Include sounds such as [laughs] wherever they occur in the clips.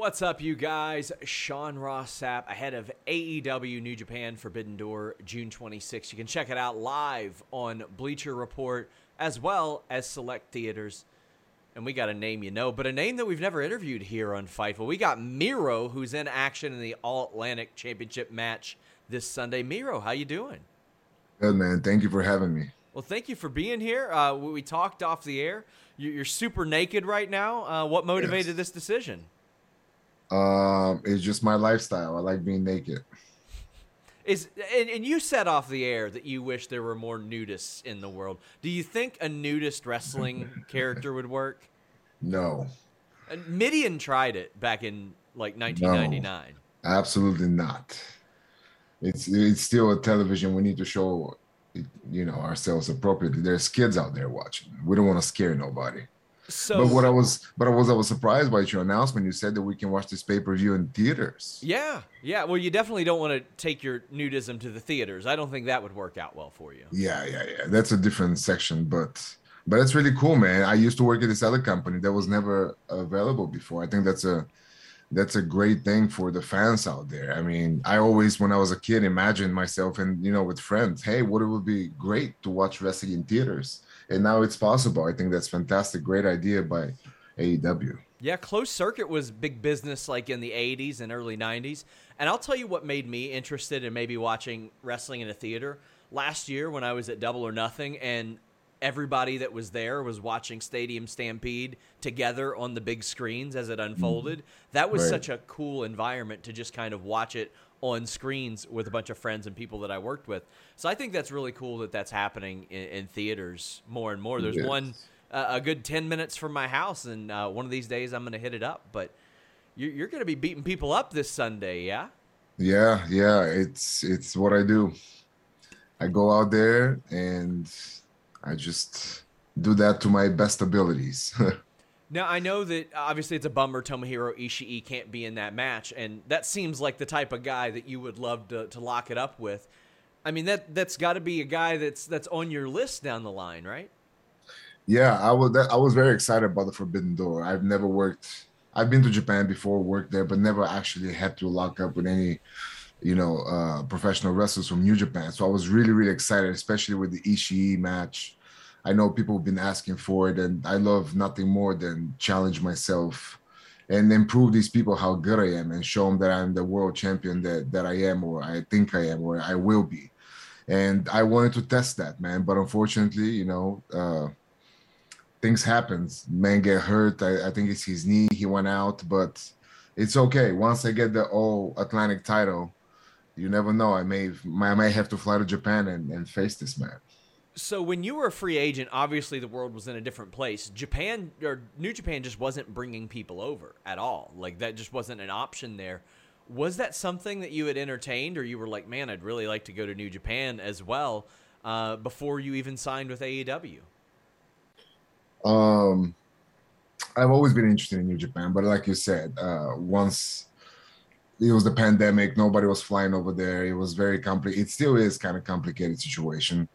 What's up, you guys? Sean Ross Sapp ahead of AEW New Japan Forbidden Door June 26th. You can check it out live on Bleacher Report as well as select theaters. And we got a name you know, but a name that we've never interviewed here on Fightful. We got Miro, who's in action in the All Atlantic Championship match this Sunday. Miro, how you doing? Good man. Thank you for having me. Well, thank you for being here. Uh, we talked off the air. You're super naked right now. Uh, what motivated yes. this decision? Um, it's just my lifestyle. I like being naked. Is and, and you said off the air that you wish there were more nudists in the world. Do you think a nudist wrestling [laughs] character would work? No. And Mideon tried it back in like 1999. No, absolutely not. It's it's still a television. We need to show, you know, ourselves appropriately. There's kids out there watching. We don't want to scare nobody. So, but what I was, but I was, I was surprised by your announcement. You said that we can watch this pay per view in theaters. Yeah, yeah. Well, you definitely don't want to take your nudism to the theaters. I don't think that would work out well for you. Yeah, yeah, yeah. That's a different section, but but that's really cool, man. I used to work at this other company that was never available before. I think that's a that's a great thing for the fans out there. I mean, I always, when I was a kid, imagined myself and you know with friends, hey, what it would be great to watch wrestling in theaters and now it's possible. I think that's fantastic. Great idea by AEW. Yeah, closed circuit was big business like in the 80s and early 90s. And I'll tell you what made me interested in maybe watching wrestling in a theater. Last year when I was at Double or Nothing and everybody that was there was watching Stadium Stampede together on the big screens as it unfolded. Mm. That was right. such a cool environment to just kind of watch it on screens with a bunch of friends and people that I worked with. So I think that's really cool that that's happening in, in theaters more and more. There's yes. one uh, a good ten minutes from my house, and uh, one of these days I'm going to hit it up. But you're, you're going to be beating people up this Sunday, yeah? Yeah, yeah. It's it's what I do. I go out there and I just do that to my best abilities. [laughs] Now I know that obviously it's a bummer Tomohiro Ishii can't be in that match, and that seems like the type of guy that you would love to, to lock it up with. I mean that that's got to be a guy that's that's on your list down the line, right? Yeah, I was I was very excited about the Forbidden Door. I've never worked. I've been to Japan before, worked there, but never actually had to lock up with any, you know, uh, professional wrestlers from New Japan. So I was really really excited, especially with the Ishii match I know people have been asking for it, and I love nothing more than challenge myself and improve these people how good I am and show them that I'm the world champion that that I am or I think I am or I will be. And I wanted to test that, man. But unfortunately, you know, uh, things happen. Man get hurt. I, I think it's his knee. He went out, but it's okay. Once I get the all Atlantic title, you never know. I may I may have to fly to Japan and, and face this man so when you were a free agent, obviously the world was in a different place. Japan or New Japan just wasn't bringing people over at all. Like that just wasn't an option there. Was that something that you had entertained, or you were like, man, I'd really like to go to New Japan as well uh, before you even signed with AEW? Um, I've always been interested in New Japan, but like you said, uh, once it was the pandemic, nobody was flying over there. It was very complicated. It still is kind of complicated situation.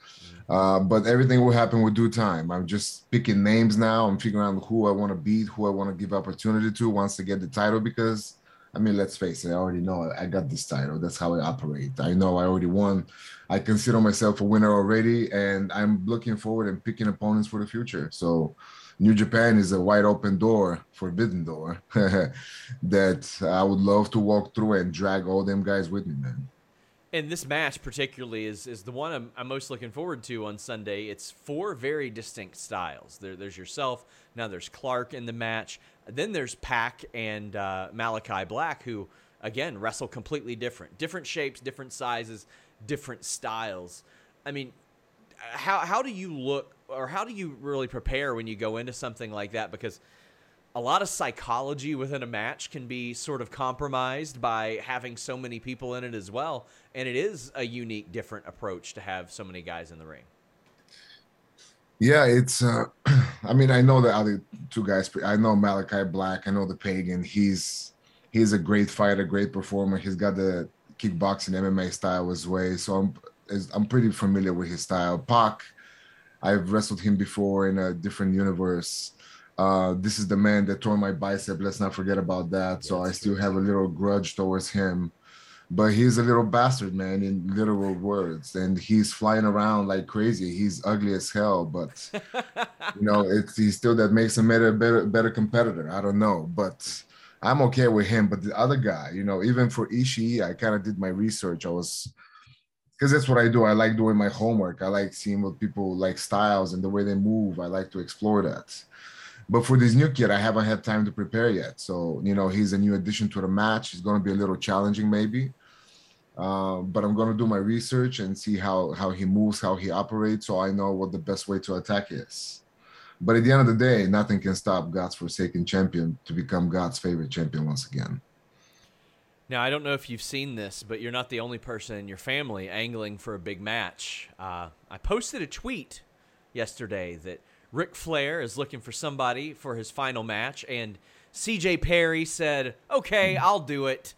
Uh, but everything will happen with due time. I'm just picking names now. I'm figuring out who I want to beat, who I want to give opportunity to once they get the title. Because I mean, let's face it, I already know I got this title. That's how I operate. I know I already won. I consider myself a winner already, and I'm looking forward and picking opponents for the future. So New Japan is a wide open door, forbidden door [laughs] that I would love to walk through and drag all them guys with me, man. And this match particularly is is the one I'm, I'm most looking forward to on Sunday. It's four very distinct styles. There, there's yourself. Now there's Clark in the match. Then there's Pac and uh, Malakai Black, who again wrestle completely different, different shapes, different sizes, different styles. I mean, how how do you look or how do you really prepare when you go into something like that? Because a lot of psychology within a match can be sort of compromised by having so many people in it as well. And it is a unique, different approach to have so many guys in the ring. Yeah, it's. Uh, [clears throat] I mean, I know the other two guys. I know Malakai Black. I know the Pagan. He's he's a great fighter, great performer. He's got the kickboxing MMA style as well. So I'm I'm pretty familiar with his style. Pac, I've wrestled him before in a different universe. Uh, this is the man that tore my bicep. Let's not forget about that. So I still have a little grudge towards him. But he's a little bastard, man, in literal words. And he's flying around like crazy. He's ugly as hell, but you know, [laughs] it's he's still that makes him a better better competitor. I don't know. But I'm okay with him. But the other guy, you know, even for Ishii, I kind of did my research. I was because that's what I do. I like doing my homework. I like seeing what people like styles and the way they move. I like to explore that. But for this new kid, I haven't had time to prepare yet. So you know, he's a new addition to the match. He's going to be a little challenging, maybe. Uh, but I'm going to do my research and see how how he moves, how he operates, so I know what the best way to attack is. But at the end of the day, nothing can stop God's forsaken champion to become God's favorite champion once again. Now, I don't know if you've seen this, but you're not the only person in your family angling for a big match. Uh, I posted a tweet yesterday that Ric Flair is looking for somebody for his final match, and CJ Perry said, Okay, I'll do it.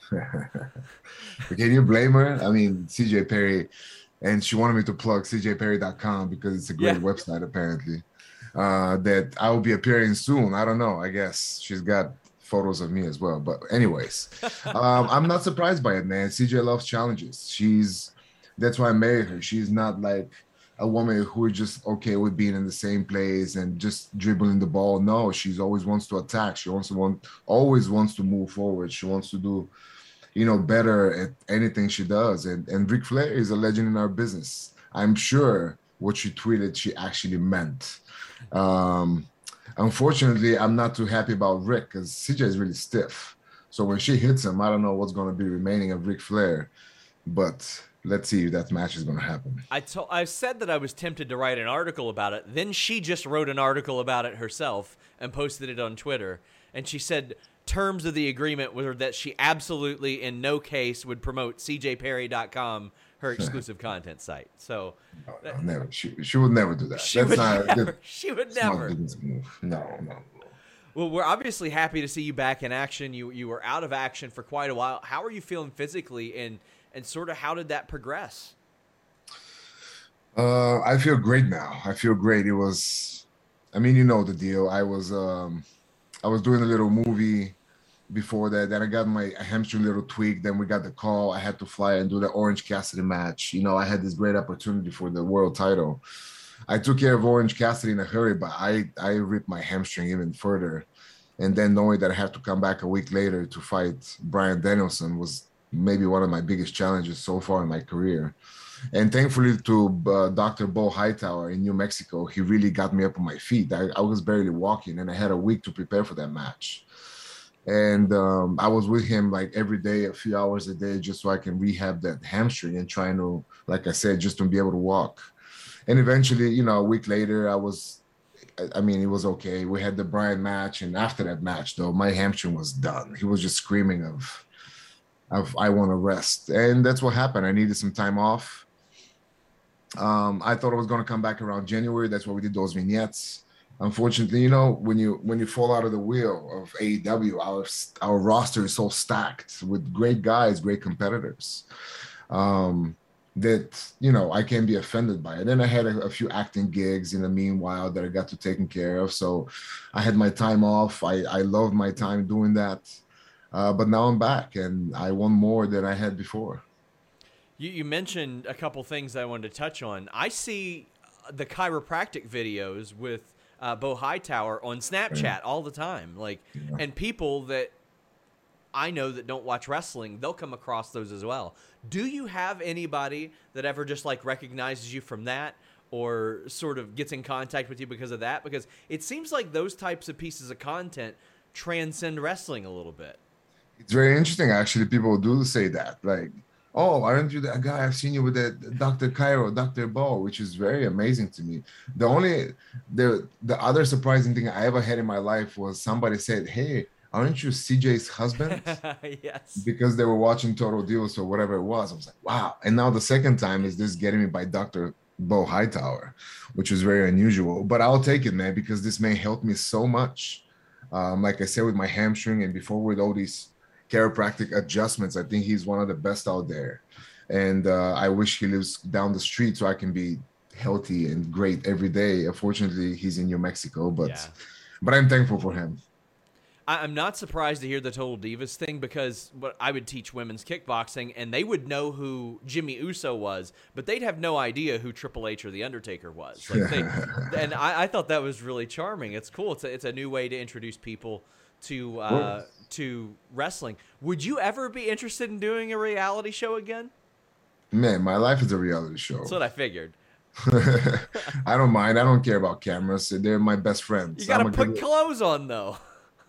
[laughs] Can you blame her? I mean, CJ Perry, and she wanted me to plug cjperry.com because it's a great yeah. website, apparently. Uh, that I will be appearing soon. I don't know. I guess she's got photos of me as well. But anyways, [laughs] um, I'm not surprised by it, man. CJ loves challenges. She's that's why I married her. She's not like a woman who is just okay with being in the same place and just dribbling the ball. No, she's always wants to attack. She wants to want always wants to move forward. She wants to do, you know, better at anything she does. And and Ric Flair is a legend in our business. I'm sure what she tweeted she actually meant. Um, Unfortunately, I'm not too happy about Ric because CJ is really stiff. So when she hits him, I don't know what's going to be remaining of Ric Flair. But let's see if that match is going to happen. I told I said that I was tempted to write an article about it. Then she just wrote an article about it herself and posted it on Twitter. And she said terms of the agreement were that she absolutely in no case would promote cjperry.com her [laughs] exclusive content site. So no, no, never. She, she would never do that. She That's would not never. Good, [laughs] she would never. move. No, no. Well, we're obviously happy to see you back in action. You you were out of action for quite a while. How are you feeling physically, and and sort of how did that progress? Uh, I feel great now. I feel great. It was, I mean, you know the deal. I was um, I was doing a little movie before that. Then I got my hamstring little tweak. Then we got the call. I had to fly and do the Orange Cassidy match. You know, I had this great opportunity for the world title. I took care of Orange Cassidy in a hurry, but I I ripped my hamstring even further. And then knowing that I have to come back a week later to fight Bryan Danielson was maybe one of my biggest challenges so far in my career. And thankfully to uh, Dr. Bo Hightower in New Mexico, he really got me up on my feet. I, I was barely walking and I had a week to prepare for that match and um, I was with him like every day, a few hours a day, just so I can rehab that hamstring and trying to, like I said, just to be able to walk. And eventually, you know, a week later, I was, I mean, it was okay. We had the Bryan match, and after that match, though, my hamstring was done. He was just screaming of, of I want to rest, and that's what happened. I needed some time off. Um, I thought I was going to come back around January. That's why we did those vignettes unfortunately, you know, when you when you fall out of the wheel of AEW, our our roster is so stacked with great guys, great competitors. Um, that you know I can't be offended by it. And then I had a, a, few acting gigs in the meanwhile that I got to taken care of. So I had my time off. I I loved my time doing that. Uh, but now I'm back and I won more than I had before. You, you mentioned a couple things I wanted to touch on. I see the chiropractic videos with uh, Bo Hightower on Snapchat all the time. Like, yeah. and people that I know that don't watch wrestling, they'll come across those as well. Do you have anybody that ever just like recognizes you from that? Or sort of gets in contact with you because of that? Because it seems like those types of pieces of content transcend wrestling a little bit. It's very interesting, actually. People do say that. Like, oh, aren't you that guy? I've seen you with that Dr. Cairo, Dr. Bo, which is very amazing to me. The only the the other surprising thing I ever had in my life was somebody said, Hey, aren't you CJ's husband? [laughs] yes. Because they were watching Total Divas or whatever it was. I was like, wow. And now the second time is this getting me by Dr. Bo Hightower, which was very unusual. But I'll take it, man, because this may help me so much. Um, like I said, with my hamstring and before with all these chiropractic adjustments, I think he's one of the best out there. And uh, I wish he lives down the street so I can be healthy and great every day. Unfortunately, he's in New Mexico, but yeah. but I'm thankful for him. I, am not surprised to hear the Total Divas thing because what I would teach women's kickboxing and they would know who Jimmy Uso was, but they'd have no idea who Triple H or The Undertaker was. Like they, [laughs] and I, I, thought that was really charming. It's cool. It's a, it's a new way to introduce people to uh, to wrestling. Would you ever be interested in doing a reality show again? Man, my life is a reality show. That's what I figured. [laughs] I don't mind. I don't care about cameras. They're my best friends. You gotta put good... clothes on though.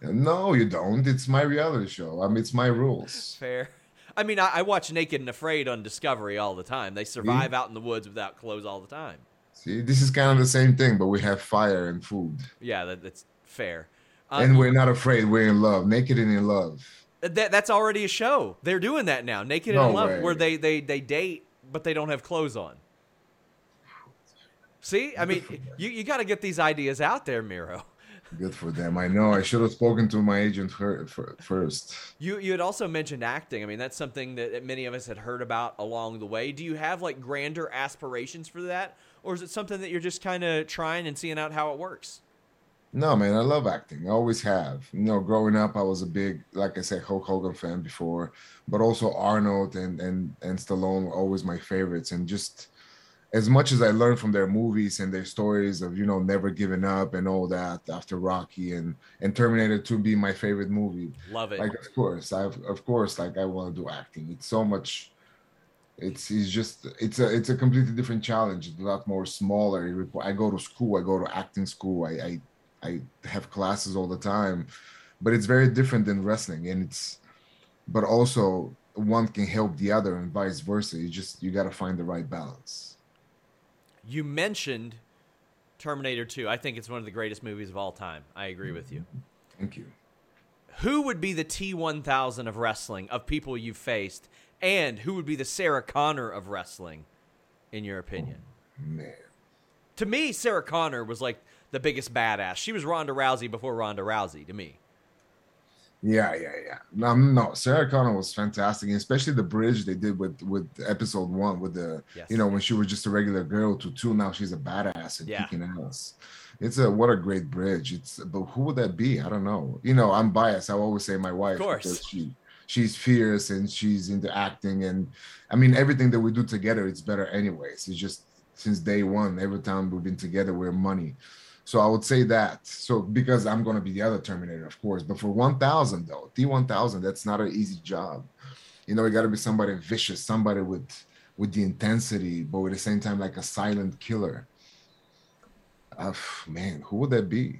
No, you don't. It's my reality show. I mean, it's my rules. Fair. I mean, I, I watch Naked and Afraid on Discovery all the time. They survive See? out in the woods without clothes all the time. See, this is kind of the same thing, but we have fire and food. Yeah, that, that's fair. Um, and we're not afraid. We're in love. Naked and in love. That that's already a show. They're doing that now. Naked no and in love, way. where they they they date, but they don't have clothes on. See, I mean, you you got to get these ideas out there, Miro. Good for them. I know. I should have spoken to my agent first. You you had also mentioned acting. I mean, that's something that many of us had heard about along the way. Do you have like grander aspirations for that, or is it something that you're just kind of trying and seeing out how it works? No, man, I love acting. I always have. You know, growing up, I was a big, like I said, Hulk Hogan fan before, but also Arnold and and and Stallone were always my favorites. And just as much as I learned from their movies and their stories of you know never giving up and all that after Rocky and and Terminator 2 being my favorite movie. Love it. Like of course, I of course like I want to do acting. It's so much. It's it's just it's a it's a completely different challenge. It's a lot more smaller. I go to school. I go to acting school. I I, I have classes all the time, but it's very different than wrestling. And it's but also one can help the other and vice versa. You just you got to find the right balance you mentioned Terminator 2. I think it's one of the greatest movies of all time. I agree with you. Thank you. Who would be the T1000 of wrestling of people you've faced and who would be the Sarah Connor of wrestling in your opinion? Oh, man. To me, Sarah Connor was like the biggest badass. She was Ronda Rousey before Ronda Rousey to me. Yeah, yeah, yeah. No, no, Sarah Connor was fantastic, especially the bridge they did with with episode one with the yes. you know when she was just a regular girl to two now she's a badass and yeah. kicking ass. It's a what a great bridge. It's but who would that be? I don't know. You know, I'm biased. I always say my wife Of because she she's fierce and she's into acting and I mean everything that we do together it's better anyways. It's just since day one, every time we've been together, we're money. So I would say that. So because I'm going to be the other Terminator, of course. But for 1,000 though, T1000, that's not an easy job. You know, you got to be somebody vicious, somebody with with the intensity, but at the same time like a silent killer. Uh, man, who would that be?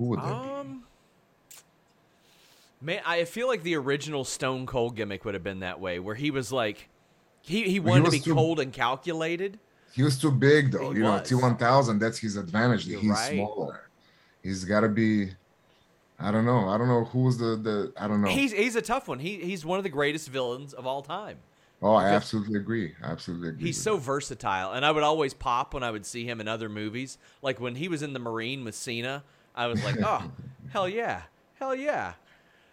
Who would that Um, man, I feel like the original Stone Cold gimmick would have been that way, where he was like, he he wanted to was be too- cold and calculated. He was too big though. He you know. T1000. That's his advantage. You're He's right. smaller. He's got to be. I don't know. I don't know who's the the. I don't know. He's he's a tough one. He he's one of the greatest villains of all time. oh, I absolutely agree. I absolutely agree. He's so versatile, and I would always pop when I would see him in other movies. Like when he was in the Marine with Cena, I was like, oh, hell yeah, hell yeah.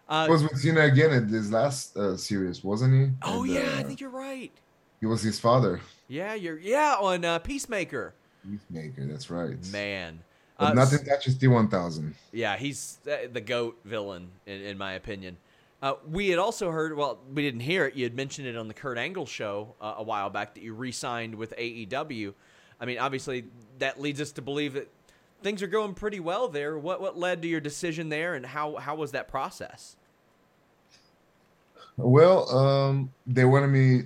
Uh, was with Cena again in this last uh, series, wasn't he? oh And, yeah, I uh, think you're right. he was his father. Yeah, you're yeah on uh, Peacemaker. Peacemaker, that's right. Man, But Uh, nothing touches T1000. Yeah, he's the goat villain in, in my opinion. Uh, we had also heard, well, we didn't hear it. You had mentioned it on the Kurt Angle show uh, a while back that you re-signed with AEW. I mean, obviously, that leads us to believe that things are going pretty well there. What what led to your decision there, and how how was that process? Well, um, they wanted me,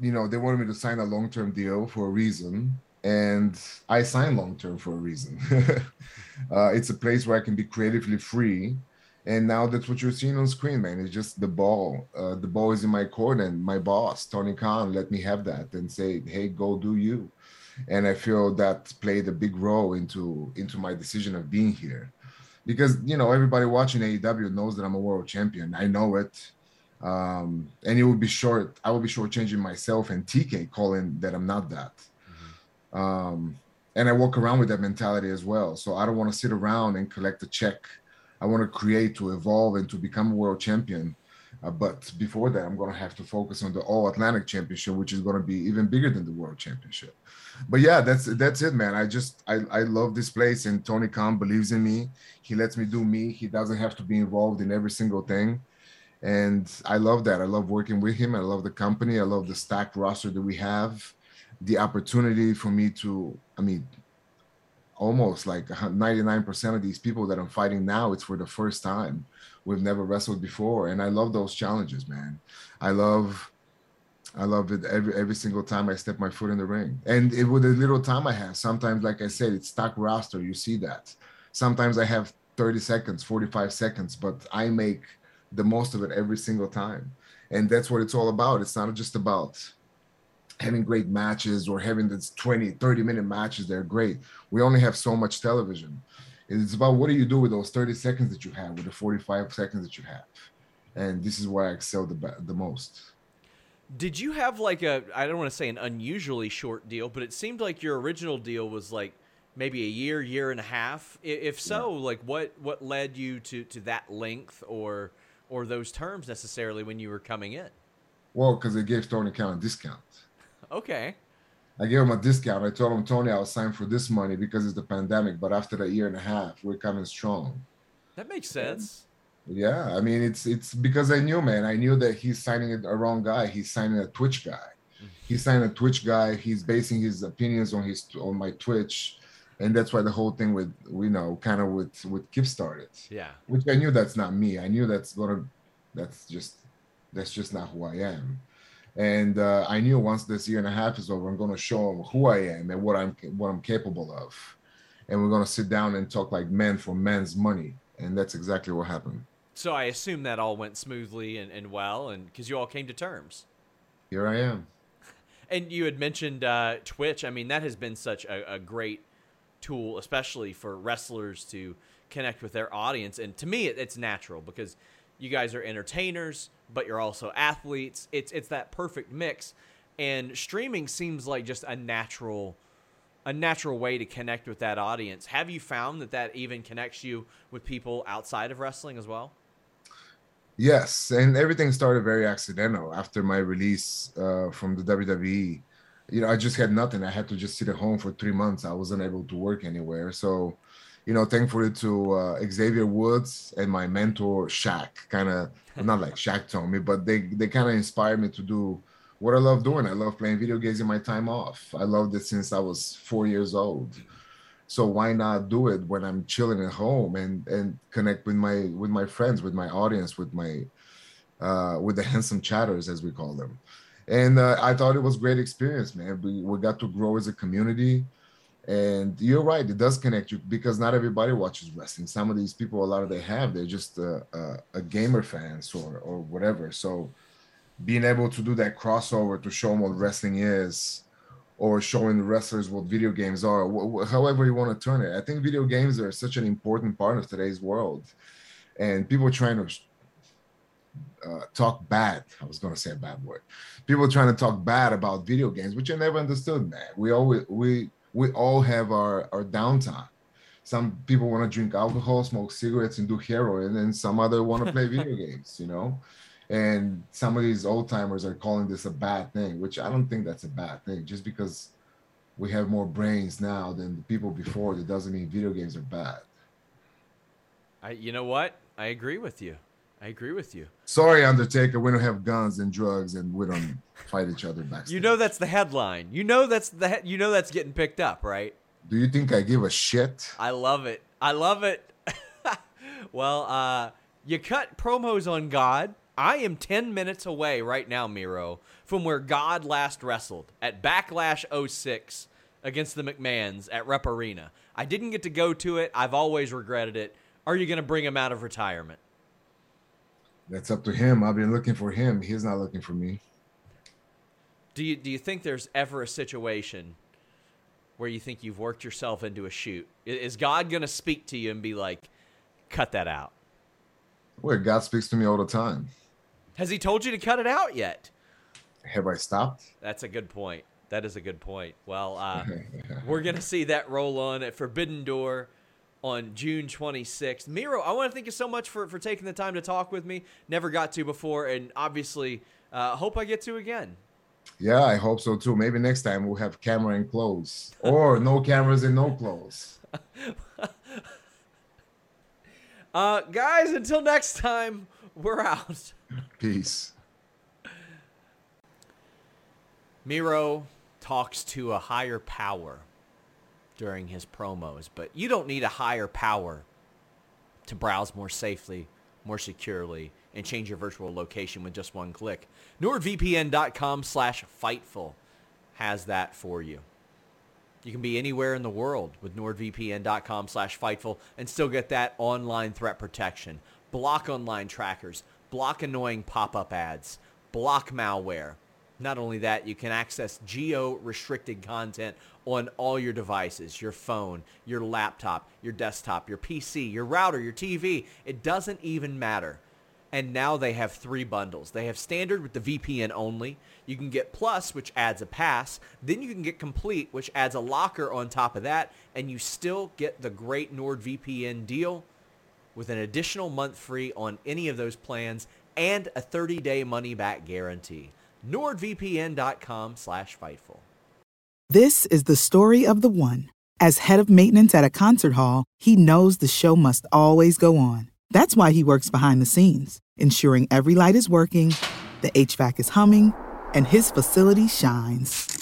you know, they wanted me to sign a long term deal for a reason. And I signed long term for a reason. [laughs] uh, it's a place where I can be creatively free. And now that's what you're seeing on screen, man. It's just the ball. Uh, the ball is in my court, and my boss, Tony Khan, let me have that and say, hey, go do you. And I feel that played a big role into into my decision of being here because you know everybody watching AEW knows that I'm a world champion. I know it, um, and it would be short. I would be shortchanging myself and TK calling that I'm not that. Um, and I walk around with that mentality as well. So I don't want to sit around and collect a check. I want to create to evolve and to become a world champion. Uh, but before that, I'm going to have to focus on the All Atlantic Championship, which is going to be even bigger than the World Championship. But yeah, that's that's it, man. I just I, I love this place, and Tony Khan believes in me. He lets me do me. He doesn't have to be involved in every single thing, and I love that. I love working with him. I love the company. I love the stacked roster that we have. The opportunity for me to, I mean, almost like 99% of these people that I'm fighting now, it's for the first time. We've never wrestled before, and I love those challenges, man. I love I love it every every single time I step my foot in the ring. And it with the little time I have, sometimes, like I said, it's stock roster. You see that. Sometimes I have 30 seconds, 45 seconds, but I make the most of it every single time. And that's what it's all about. It's not just about having great matches or having this 20, 30 minute matches. They're great. We only have so much television. It's about what do you do with those 30 seconds that you have, with the 45 seconds that you have. And this is where I excel the, the most. Did you have like a I don't want to say an unusually short deal, but it seemed like your original deal was like maybe a year, year and a half. If so, like what what led you to to that length or or those terms necessarily when you were coming in? Well, because they gave Tony Khan a discount. Okay. I gave him a discount. I told him, Tony, I'll sign for this money because it's the pandemic. But after that year and a half, we're coming strong. That makes sense. Yeah, I mean, it's it's because I knew, man. I knew that he's signing a wrong guy. He's signing a Twitch guy. He's signing a Twitch guy. He's basing his opinions on his on my Twitch, and that's why the whole thing with you know kind of with with Kip started. Yeah. Which I knew that's not me. I knew that's gonna that's just that's just not who I am. And uh, I knew once this year and a half is over, I'm gonna show him who I am and what I'm what I'm capable of, and we're gonna sit down and talk like men for men's money, and that's exactly what happened. So I assume that all went smoothly and, and well, and because you all came to terms. Here I am. [laughs] And you had mentioned uh, Twitch. I mean, that has been such a, a great tool, especially for wrestlers to connect with their audience. And to me, it, it's natural because you guys are entertainers, but you're also athletes. It's it's that perfect mix. And streaming seems like just a natural a natural way to connect with that audience. Have you found that that even connects you with people outside of wrestling as well? Yes, and everything started very accidental after my release uh, from the WWE. you know, I just had nothing. I had to just sit at home for three months. I wasn't able to work anywhere. So, you know, thankfully to uh, Xavier Woods and my mentor Shaq, kind of [laughs] not like Shaq told me, but they they kind of inspired me to do what I love doing. I love playing video games in my time off. I loved it since I was four years old. So why not do it when I'm chilling at home and and connect with my with my friends, with my audience, with my uh, with the [laughs] handsome chatters as we call them. And uh, I thought it was great experience, man. We, we got to grow as a community and you're right it does connect you because not everybody watches wrestling some of these people a lot of they have they're just a, a, a, gamer fans or or whatever so being able to do that crossover to show them what wrestling is or showing wrestlers what video games are wh- however you want to turn it i think video games are such an important part of today's world and people trying to uh, talk bad. I was going to say a bad word. People trying to talk bad about video games, which I never understood, man. We always we we all have our, our downtime. Some people want to drink alcohol, smoke cigarettes, and do heroin, and some other want to play [laughs] video games, you know? And some of these old timers are calling this a bad thing, which I don't think that's a bad thing. Just because we have more brains now than the people before, that doesn't mean video games are bad. I, you know what? I agree with you. I agree with you. Sorry, Undertaker. We don't have guns and drugs, and we don't fight each other backstage. You know that's the headline. You know that's the he- you know that's getting picked up, right? Do you think I give a shit? I love it. I love it. [laughs] well, uh, you cut promos on God. I am 10 minutes away right now, Miro, from where God last wrestled at Backlash 06 against the McMahons at Rupp Arena. I didn't get to go to it. I've always regretted it. Are you going to bring him out of retirement? That's up to him. I've been looking for him. He's not looking for me. Do you do you think there's ever a situation where you think you've worked yourself into a shoot? Is God going to speak to you and be like, "Cut that out"? Well, God speaks to me all the time. Has He told you to cut it out yet? Have I stopped? That's a good point. That is a good point. Well, uh, [laughs] we're going to see that roll on at Forbidden Door on June 26th. Miro, I want to thank you so much for, for taking the time to talk with me. Never got to before, and obviously, uh, hope I get to again. Yeah, I hope so too. Maybe next time we'll have camera and clothes, or [laughs] no cameras and no clothes. [laughs] uh, guys, until next time, we're out. [laughs] Peace. Miro talks to a higher power during his promos, but you don't need a higher power to browse more safely, more securely, and change your virtual location with just one click. NordVPN.com slash Fightful has that for you. You can be anywhere in the world with NordVPN.com slash Fightful and still get that online threat protection. Block online trackers, block annoying pop-up ads, block malware, not only that, you can access geo-restricted content on all your devices, your phone, your laptop, your desktop, your PC, your router, your TV. It doesn't even matter. And now they have three bundles. They have standard with the VPN only. You can get plus, which adds a pass. Then you can get complete, which adds a locker on top of that. And you still get the great NordVPN deal with an additional month free on any of those plans and a 30-day money-back guarantee nordvpn.com slash Fightful. This is the story of the one. As head of maintenance at a concert hall, he knows the show must always go on. That's why he works behind the scenes, ensuring every light is working, the HVAC is humming, and his facility shines.